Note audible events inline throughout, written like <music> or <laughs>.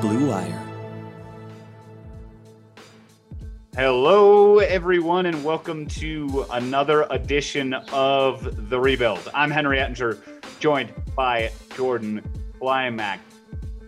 Blue Wire. Hello, everyone, and welcome to another edition of The Rebuild. I'm Henry Ettinger, joined by Jordan Blymack.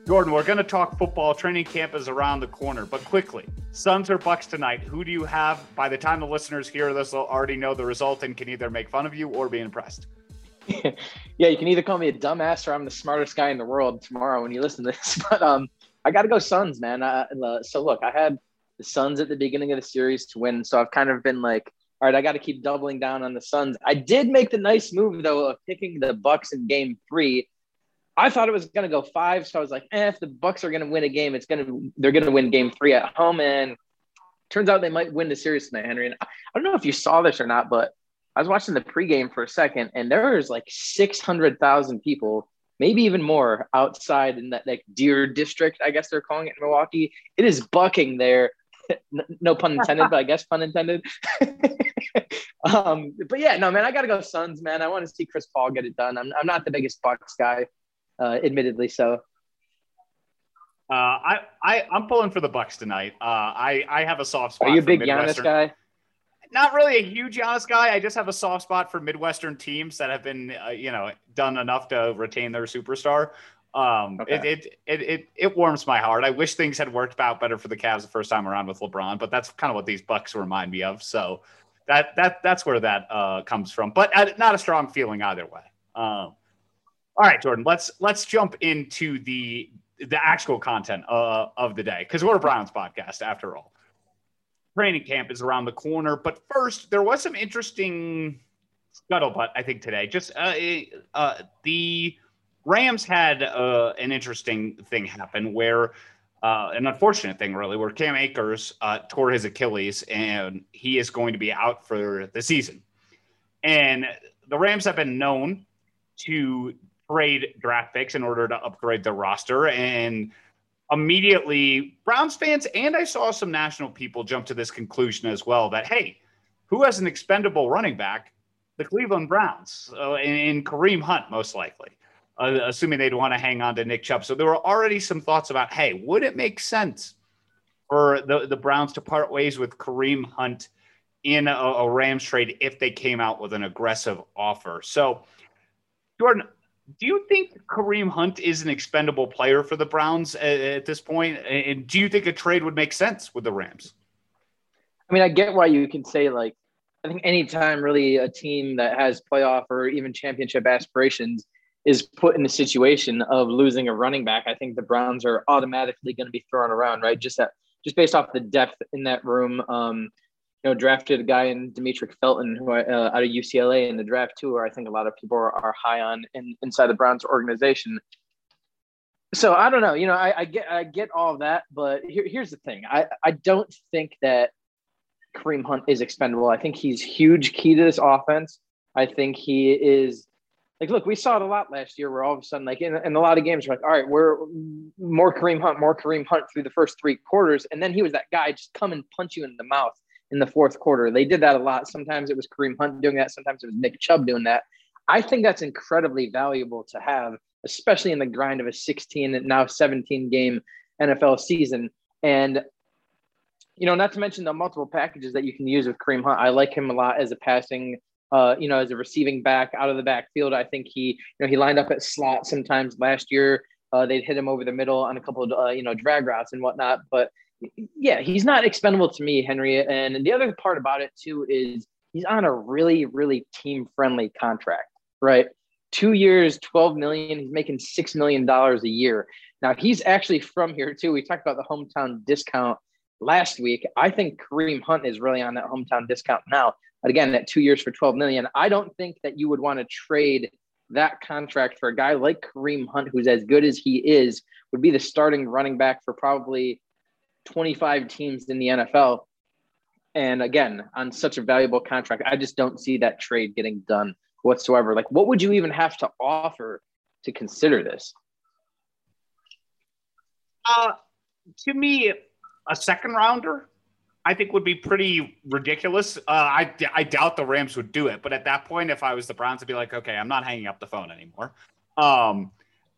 Jordan, we're going to talk football. Training camp is around the corner, but quickly, Suns or Bucks tonight? Who do you have? By the time the listeners hear this, they'll already know the result and can either make fun of you or be impressed. <laughs> yeah, you can either call me a dumbass or I'm the smartest guy in the world tomorrow when you listen to this. <laughs> But um, I got to go Suns, man. Uh, so look, I had the Suns at the beginning of the series to win, so I've kind of been like, all right, I got to keep doubling down on the Suns. I did make the nice move though of picking the Bucks in Game Three. I thought it was going to go five, so I was like, eh, if the Bucks are going to win a game, it's going to they're going to win Game Three at home, and turns out they might win the series tonight, Henry. And I don't know if you saw this or not, but I was watching the pregame for a second, and there was like six hundred thousand people, maybe even more, outside in that like Deer District, I guess they're calling it in Milwaukee. It is bucking there. <laughs> no pun intended, but I guess pun intended. <laughs> um, but yeah, no, man, I got to go Suns, man. I want to see Chris Paul get it done. I'm, I'm not the biggest Bucks guy, uh, admittedly. So, uh, I, I, I'm pulling for the Bucks tonight. Uh, I, I have a soft spot. Are you a big Giannis guy? Not really a huge Giannis guy. I just have a soft spot for Midwestern teams that have been, uh, you know, done enough to retain their superstar. Um, okay. it, it, it, it, it warms my heart. I wish things had worked out better for the Cavs the first time around with LeBron, but that's kind of what these Bucks remind me of. So that, that, that's where that uh, comes from, but uh, not a strong feeling either way. Um, all right, Jordan, let's, let's jump into the, the actual content uh, of the day because we're a Browns podcast after all training camp is around the corner. But first, there was some interesting scuttlebutt, I think, today. Just uh, uh, the Rams had uh, an interesting thing happen where. Uh, an unfortunate thing, really, where Cam Akers uh, tore his Achilles and he is going to be out for the season. And the Rams have been known to trade draft picks in order to upgrade their roster. And immediately Browns fans and I saw some national people jump to this conclusion as well that hey, who has an expendable running back? The Cleveland Browns uh, in, in, Kareem Hunt, most likely, uh, assuming they'd want to hang on to Nick Chubb. So there were already some thoughts about hey, would it make sense for the, the Browns to part ways with Kareem Hunt in a, a Rams trade if they came out with an aggressive offer? So, Jordan, do you think Kareem Hunt is an expendable player for the Browns at, at, this point? And do you think a trade would make sense with the Rams? I mean, I get why you can say like I think anytime really a team that has playoff or even championship aspirations is put in the situation of losing a running back, I think the Browns are automatically going to be thrown around, right? Just that, just based off the depth in that room. Um, you know, drafted a guy in Demetric Felton who uh, out of UCLA in the draft too, where I think a lot of people are, are high on in, inside the Browns organization. So I don't know, you know, I, I get I get all that, but here, here's the thing: I I don't think that Kareem Hunt is expendable. I think he's huge key to this offense. I think he is like, look, we saw it a lot last year where all of a sudden, like in, in a lot of games, we're like, all right, we're more Kareem Hunt, more Kareem Hunt through the first three quarters. And then he was that guy just come and punch you in the mouth in the fourth quarter. They did that a lot. Sometimes it was Kareem Hunt doing that. Sometimes it was Nick Chubb doing that. I think that's incredibly valuable to have, especially in the grind of a 16 and now 17 game NFL season. And, you know, not to mention the multiple packages that you can use with Kareem Hunt. I like him a lot as a passing, uh, you know, as a receiving back out of the backfield. I think he, you know, he lined up at slot sometimes last year. Uh, they'd hit him over the middle on a couple of, uh, you know, drag routes and whatnot. But yeah, he's not expendable to me, Henry. And the other part about it too is he's on a really, really team friendly contract, right? Two years, 12 million. He's making $6 million a year. Now he's actually from here too. We talked about the hometown discount last week. I think Kareem Hunt is really on that hometown discount now. But again, at two years for 12 million, I don't think that you would want to trade that contract for a guy like Kareem Hunt, who's as good as he is, would be the starting running back for probably 25 teams in the NFL. And again, on such a valuable contract, I just don't see that trade getting done whatsoever. Like, what would you even have to offer to consider this? Uh, to me, a second rounder, I think would be pretty ridiculous. Uh, I, I doubt the Rams would do it, but at that point, if I was the Browns, I'd be like, okay, I'm not hanging up the phone anymore. Um,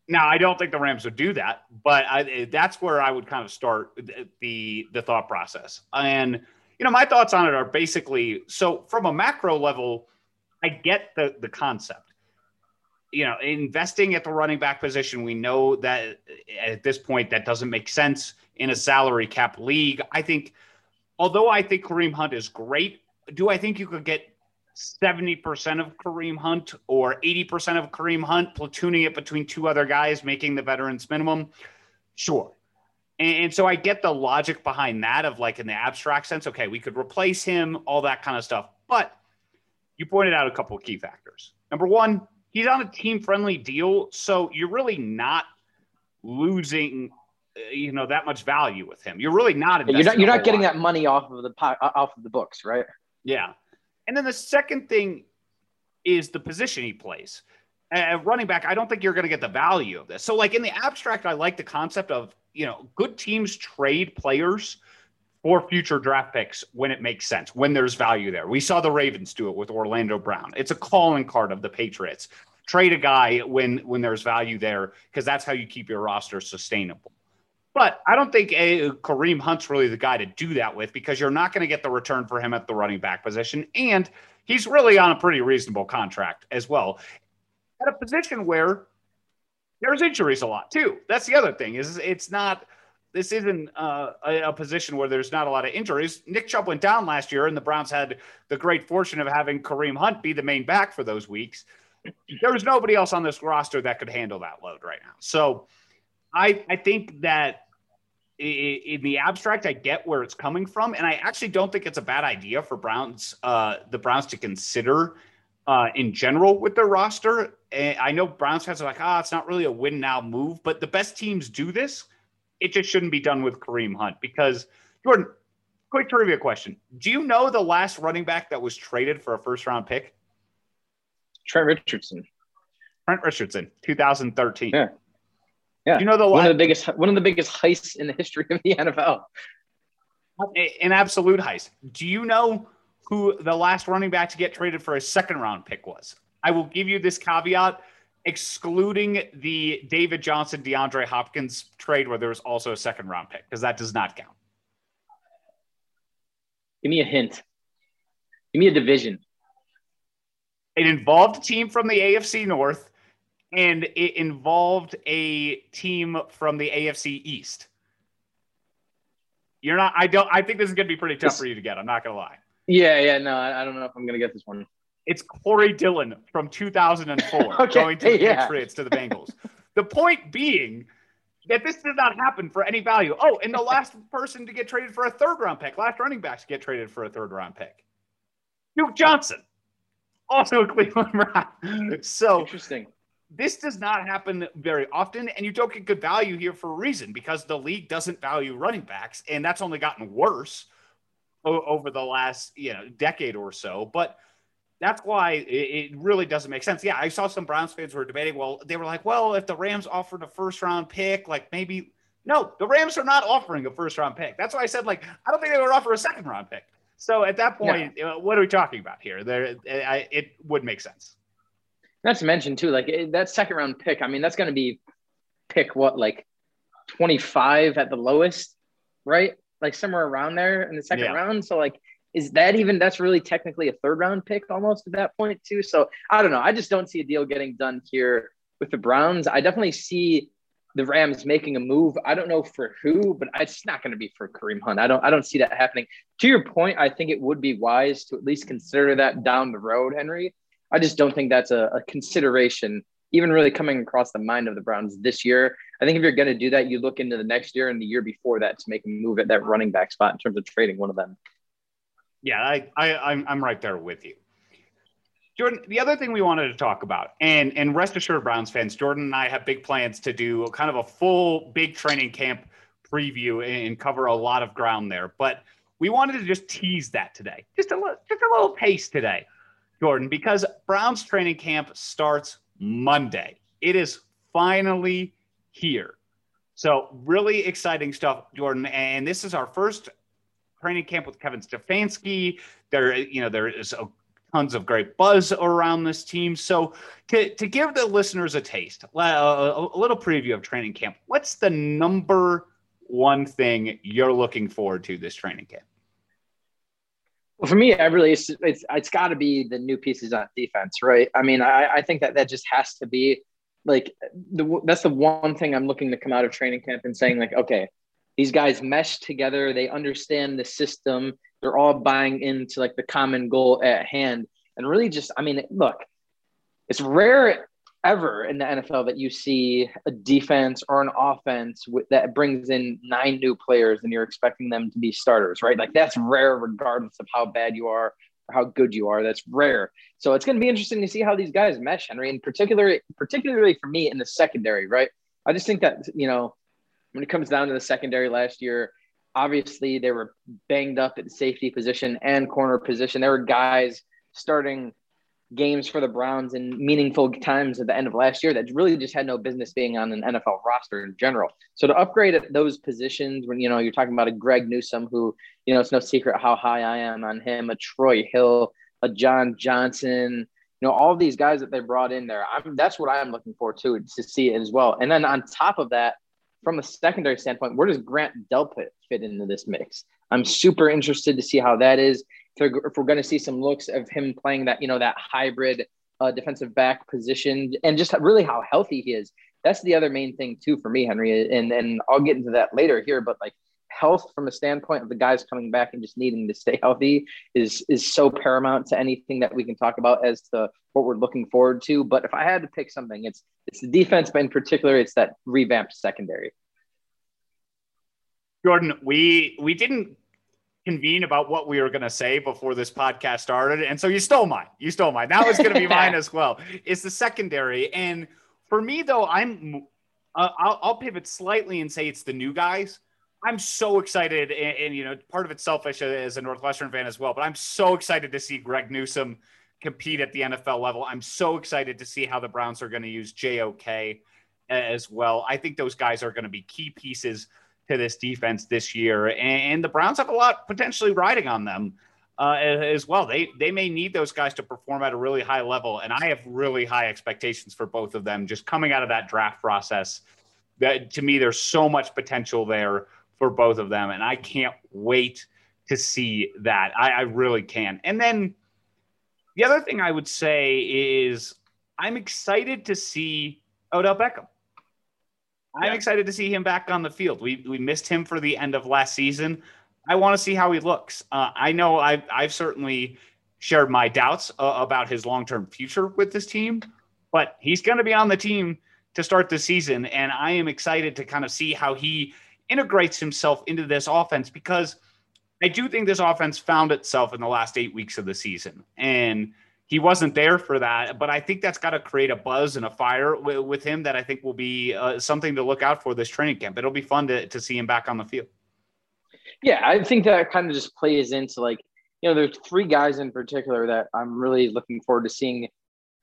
Now, I don't think the Rams would do that, but I, that's where I would kind of start the the thought process. And you know, my thoughts on it are basically so from a macro level, I get the the concept. You know, investing at the running back position, we know that at this point that doesn't make sense in a salary cap league. I think, although I think Kareem Hunt is great, do I think you could get 70% of Kareem Hunt or 80% of Kareem Hunt, platooning it between two other guys, making the veterans minimum? Sure. And, and, so I get the logic behind that of like in the abstract sense, okay, we could replace him, all that kind of stuff. But you pointed out a couple of key factors. Number one, he's on a team friendly deal. So you're really not losing uh, you know that much value with him. You're really not. You're not. You're not getting lot. that money off of the off of the books, right? Yeah, and then the second thing is the position he plays. At running back, I don't think you're going to get the value of this. So, like in the abstract, I like the concept of you know good teams trade players for future draft picks when it makes sense, when there's value there. We saw the Ravens do it with Orlando Brown. It's a calling card of the Patriots. Trade a guy when when there's value there because that's how you keep your roster sustainable. But I don't think a Kareem Hunt's really the guy to do that with because you're not going to get the return for him at the running back position. And he's really on a pretty reasonable contract as well. At a position where there's injuries a lot too. That's the other thing is it's not this isn't uh, a, a, position where there's not a lot of injuries. Nick Chubb went down last year, and the Browns had the great fortune of having Kareem Hunt be the main back for those weeks. There was nobody else on this roster that could handle that load right now. So I I think that in the abstract, I get where it's coming from, and I actually don't think it's a bad idea for Browns, uh, the Browns to consider uh, in general with their roster. And I know Browns fans are like, ah, it's not really a win now move, but the best teams do this. It just shouldn't be done with Kareem Hunt because Jordan. Quick trivia question: Do you know the last running back that was traded for a first round pick? Trent Richardson. Trent Richardson, 2013. Yeah. Yeah, you know the one of the biggest one of the biggest heists in the history of the <laughs> NFL. An absolute heist. Do you know who the last running back to get traded for a second round pick was? I will give you this caveat, excluding the David Johnson, DeAndre Hopkins trade, where there was also a second round pick, because that does not count. Give me a hint. Give me a division. It involved a team from the AFC North and it involved a team from the AFC East. You're not. I don't. I think this is going to be pretty tough it's, for you to get. I'm not going to lie. Yeah, yeah. No, I, I don't know if I'm going to get this one. It's Corey Dillon from 2004 <laughs> okay, going to the yeah. Patriots to the Bengals. the point being that this did not happen for any value. Oh, and the <laughs> last person to get traded for a third round pick, last running back to get traded for a third round pick, Duke Johnson, also a Cleveland Brown. So interesting this does not happen very often, and you don't get good value here for a reason because the league doesn't value running backs, and that's only gotten worse over the last you know decade or so. But that's why it, it really doesn't make sense. Yeah, I saw some Browns fans were debating. Well, they were like, well, if the Rams offered a first round pick, like maybe no, the Rams are not offering a first round pick. That's why I said like I don't think they would offer a second round pick. So at that point, no. what are we talking about here? There, it would make sense. Not to mention too, like eh, that second round pick. I mean, that's going to be pick what like twenty five at the lowest, right? Like somewhere around there in the second yeah. round. So like, is that even? That's really technically a third round pick almost at that point too. So I don't know. I just don't see a deal getting done here with the Browns. I definitely see the Rams making a move. I don't know for who, but it's not going to be for Kareem Hunt. I don't I don't see that happening. To your point, I think it would be wise to at least consider that down the road, Henry. I just don't think that's a, a consideration, even really coming across the mind of the Browns this year. I think if you're going to do that, you look into the next year and the year before that to make a move at that running back spot in terms of trading one of them. Yeah, I, I I'm, I'm right there with you. Jordan, the other thing we wanted to talk about, and and rest assured, Browns fans, Jordan and I have big plans to do kind of a full big training camp preview and cover a lot of ground there. But we wanted to just tease that today, just a little, just a little pace today. Jordan, because Browns training camp starts Monday. It is finally here. So, really exciting stuff, Jordan. And this is our first training camp with Kevin Stefanski. There, you know, there is a tons of great buzz around this team. So, to, to give the listeners a taste, a, a little preview of training camp, what's the number one thing you're looking forward to this training camp? Well, for me, I really it's it's, it's got to be the new pieces on defense, right? I mean, I, I think that that just has to be like the that's the one thing I'm looking to come out of training camp and saying like, okay, these guys mesh together, they understand the system, they're all buying into like the common goal at hand, and really just, I mean, look, it's rare ever in the NFL that you see a defense or an offense that brings in nine new players and you're expecting them to be starters, right? Like that's rare, regardless of how bad you are or how good you are. That's rare. So it's going to be interesting to see how these guys mesh, Henry, and particularly, particularly for me in the secondary, right? I just think that you know when it comes down to the secondary last year. Obviously, they were banged up at the safety position and corner position. There were guys starting games for the Browns in meaningful times at the end of last year that really just had no business being on an NFL roster in general. So to upgrade at those positions, when you know you're talking about a Greg Newsome, who you know it's no secret how high I am on him, a Troy Hill, a John Johnson, you know all these guys that they brought in there. I'm, that's what I'm looking for too to see it as well. And then on top of that, from a secondary standpoint, where does Grant Delpit fit into this mix? I'm super interested to see how that is if we're going to see some looks of him playing that, you know, that hybrid uh, defensive back position and just really how healthy he is. That's the other main thing too for me, Henry. And and I'll get into that later here, but like health from a standpoint of the guys coming back and just needing to stay healthy is is so paramount to anything that we can talk about as to what we're looking forward to. But if I had to pick something, it's it's the defense, but in particular, it's that revamped secondary. Jordan, we we didn't convene about what we were going to say before this podcast started. And so you stole mine. You stole mine. That was going to be <laughs> mine as well. It's the secondary. And for me, though, I'm, uh, I'll, I'll, pivot slightly and say it's the new guys. I'm so excited. And, and, you know, part of it's selfish as a Northwestern fan as well, but I'm so excited to see Greg Newsome compete at the NFL level. I'm so excited to see how the Browns are going to use JOK as well. I think those guys are going to be key pieces to this defense this year, and the Browns have a lot potentially riding on them uh, as well. They they may need those guys to perform at a really high level, and I have really high expectations for both of them. Just coming out of that draft process, that to me, there's so much potential there for both of them, and I can't wait to see that. I, I really can. And then the other thing I would say is I'm excited to see Odell Beckham. I'm yeah. excited to see him back on the field. We we missed him for the end of last season. I want to see how he looks. Uh, I know I've I've certainly shared my doubts uh, about his long term future with this team, but he's going to be on the team to start the season, and I am excited to kind of see how he integrates himself into this offense because I do think this offense found itself in the last eight weeks of the season, and he wasn't there for that. But I think that's got to create a buzz and a fire w- with him that I think will be uh, something to look out for this training camp. It'll be fun to, to see him back on the field. Yeah, I think that kind of just plays into like, you know, there's three guys in particular that I'm really looking forward to seeing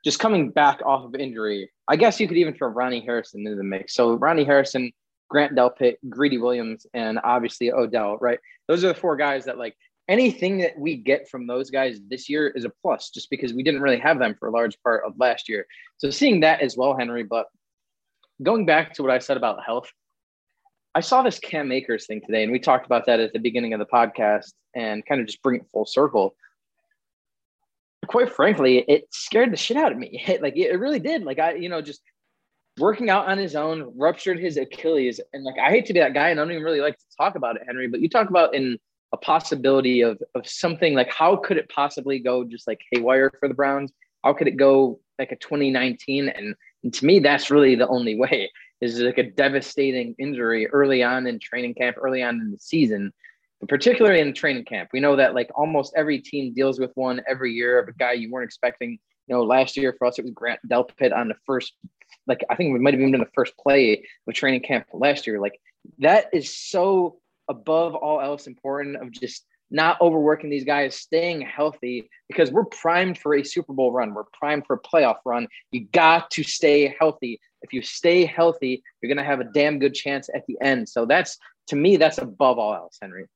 just coming back off of injury. I guess you could even throw Ronnie Harrison into the mix. So Ronnie Harrison, Grant Delpit, Greedy Williams, and obviously Odell, right? Those are the four guys that like anything that we get from those guys this year is a plus just because we didn't really have them for a large part of last year. So seeing that as well, Henry, but going back to what I said about health, I saw this Cam Akers thing today, and we talked about that at the beginning of the podcast and kind of just bring it full circle. Quite frankly, it scared the shit out of me. <laughs> It, like it really did. Like I, you know, just working out on his own, ruptured his Achilles, and like I hate to be that guy, and I don't even really like to talk about it, Henry. But you talk about in a possibility of of something like how could it possibly go just like haywire for the Browns? How could it go like a 2019? And, and to me, that's really the only way is like a devastating injury early on in training camp, early on in the season, but particularly in training camp. We know that like almost every team deals with one every year of a guy you weren't expecting. You know, last year for us it was Grant Delpit on the first, like I think we might have even been the first play of training camp last year. Like that is so above all else important of just not overworking these guys, staying healthy because we're primed for a Super Bowl run. We're primed for a playoff run. You got to stay healthy. If you stay healthy, you're going to have a damn good chance at the end. So that's to me, that's above all else, Henry.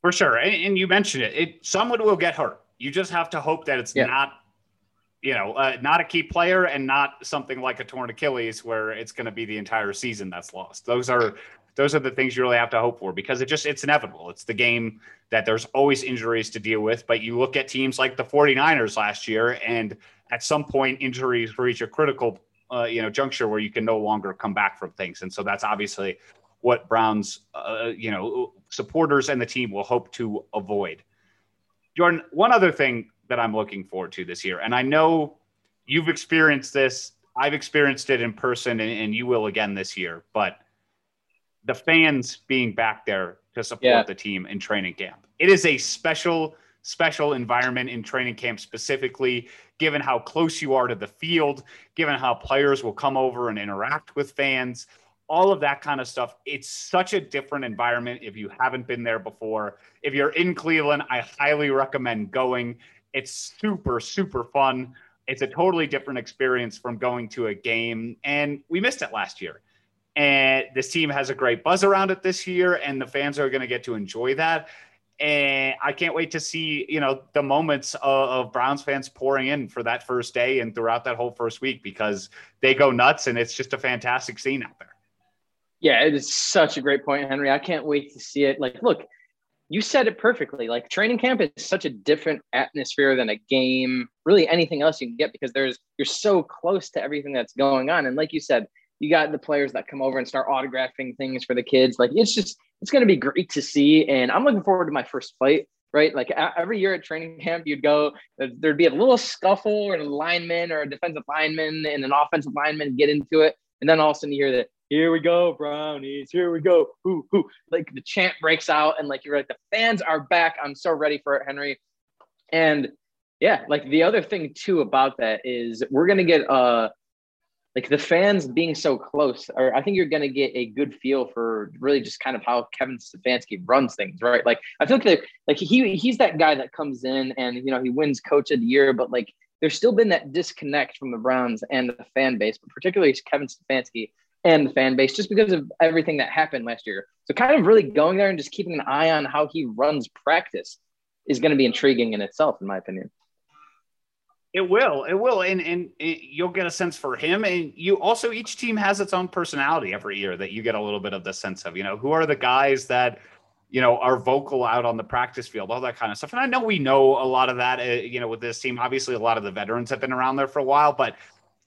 For sure. And, and you mentioned it. it. Someone will get hurt. You just have to hope that it's yeah. not, you know, uh, not a key player and not something like a torn Achilles where it's going to be the entire season that's lost. Those are those are the things you really have to hope for because it just it's inevitable. It's the game that there's always injuries to deal with. But you look at teams like the 49ers last year, and at some point injuries reach a critical uh, you know juncture where you can no longer come back from things. And so that's obviously what Browns uh, you know supporters and the team will hope to avoid. Jordan, one other thing that I'm looking forward to this year, and I know you've experienced this. I've experienced it in person, and, and you will again this year. But the fans being back there to support yeah. the team in training camp. It is a special, special environment in training camp, specifically given how close you are to the field, given how players will come over and interact with fans, all of that kind of stuff. It's such a different environment if you haven't been there before. If you're in Cleveland, I highly recommend going. It's super, super fun. It's a totally different experience from going to a game. And we missed it last year. And this team has a great buzz around it this year, and the fans are going to get to enjoy that. And I can't wait to see, you know, the moments of, of, Browns fans pouring in for that first day and throughout that whole first week because they go nuts and it's just a fantastic scene out there. Yeah, it is such a great point, Henry. I can't wait to see it. Like, look, you said it perfectly. Like training camp is such a different atmosphere than a game, really anything else you can get because there's you're so close to everything that's going on. And like you said, you got the players that come over and start autographing things for the kids. Like it's just it's going to be great to see, and I'm looking forward to my first fight. Right, like every year at training camp, you'd go. There'd be a little scuffle, or a lineman, or a defensive lineman, and an offensive lineman get into it, and then all of a sudden you hear that here we go, Brownies, here we go, Ooh, ooh. Like the chant breaks out, and like you're like, the fans are back. I'm so ready for it, Henry. And yeah, like the other thing too about that is we're gonna get uh like the fans being so close, or I think you're going to get a good feel for really just kind of how Kevin Stefanski runs things, right? Like I feel like like he he's that guy that comes in and you know he wins Coach of the Year, but like there's still been that disconnect from the Browns and the fan base, but particularly Kevin Stefanski and the fan base, just because of everything that happened last year. So kind of really going there and just keeping an eye on how he runs practice is going to be intriguing in itself, in my opinion. It will. It will. And, and you'll get a sense for him. And you also, each team has its own personality every year that you get a little bit of the sense of, you know, who are the guys that, you know, are vocal out on the practice field, all that kind of stuff. And I know we know a lot of that, uh, you know, with this team. Obviously, a lot of the veterans have been around there for a while, but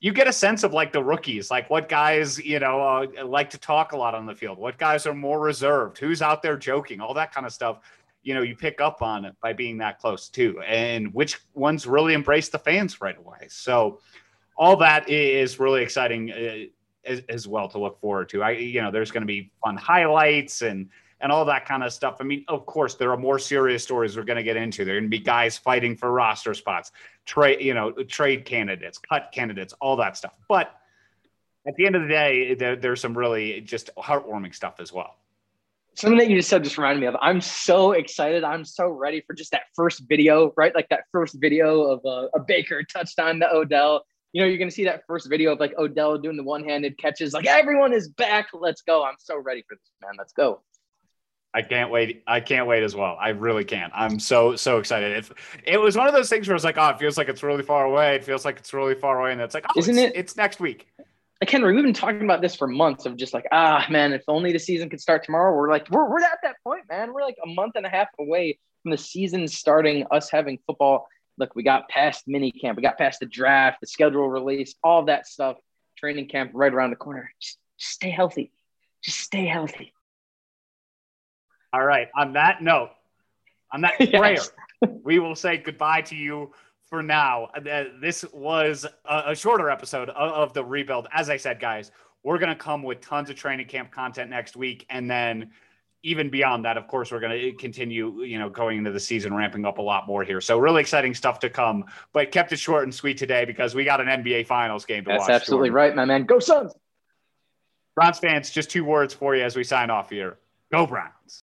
you get a sense of like the rookies, like what guys, you know, uh, like to talk a lot on the field, what guys are more reserved, who's out there joking, all that kind of stuff you know you pick up on it by being that close too. And which ones really embrace the fans right away. So all that is really exciting uh, as, as, well to look forward to. I you know there's going to be fun highlights and and all that kind of stuff. I mean of course there are more serious stories we're going to get into. There are going to be guys fighting for roster spots trade you know trade candidates cut candidates all that stuff. But at the end of the day there, there's some really just heartwarming stuff as well something that you just said just reminded me of. I'm so excited. I'm so ready for just that first video, right? Like that first video of uh, a Baker touchdown to Odell. You know, you're going to see that first video of like Odell doing the one handed catches. Like everyone is back. Let's go. I'm so ready for this, man. Let's go. I can't wait. I can't wait as well. I really can't. I'm so so excited. It, it was one of those things where it's like, oh, it feels like it's really far away. It feels like it's really far away, and it's like, oh, isn't it? It's next week like Henry, we've been talking about this for months of just like, ah, man, if only the season could start tomorrow. We're like, we're, we're at that point, man. We're like a month and a half away from the season starting, us having football. Look, we got past mini camp, we got past the draft, the schedule release, all that stuff, training camp right around the corner. Just, just stay healthy. Just stay healthy. All right. On that note, on that <laughs> prayer, we will say goodbye to you for now. Uh, this was a, shorter episode of, of, the rebuild. As I said, guys, we're going to come with tons of training camp content next week. And then even beyond that, of course, we're going to continue, you know, going into the season, ramping up a lot more here. So really exciting stuff to come, but kept it short and sweet today because we got an NBA finals game to That's watch. That's absolutely Jordan. right, my man. Go Suns. Browns fans, just two words for you as we sign off here. Go Browns.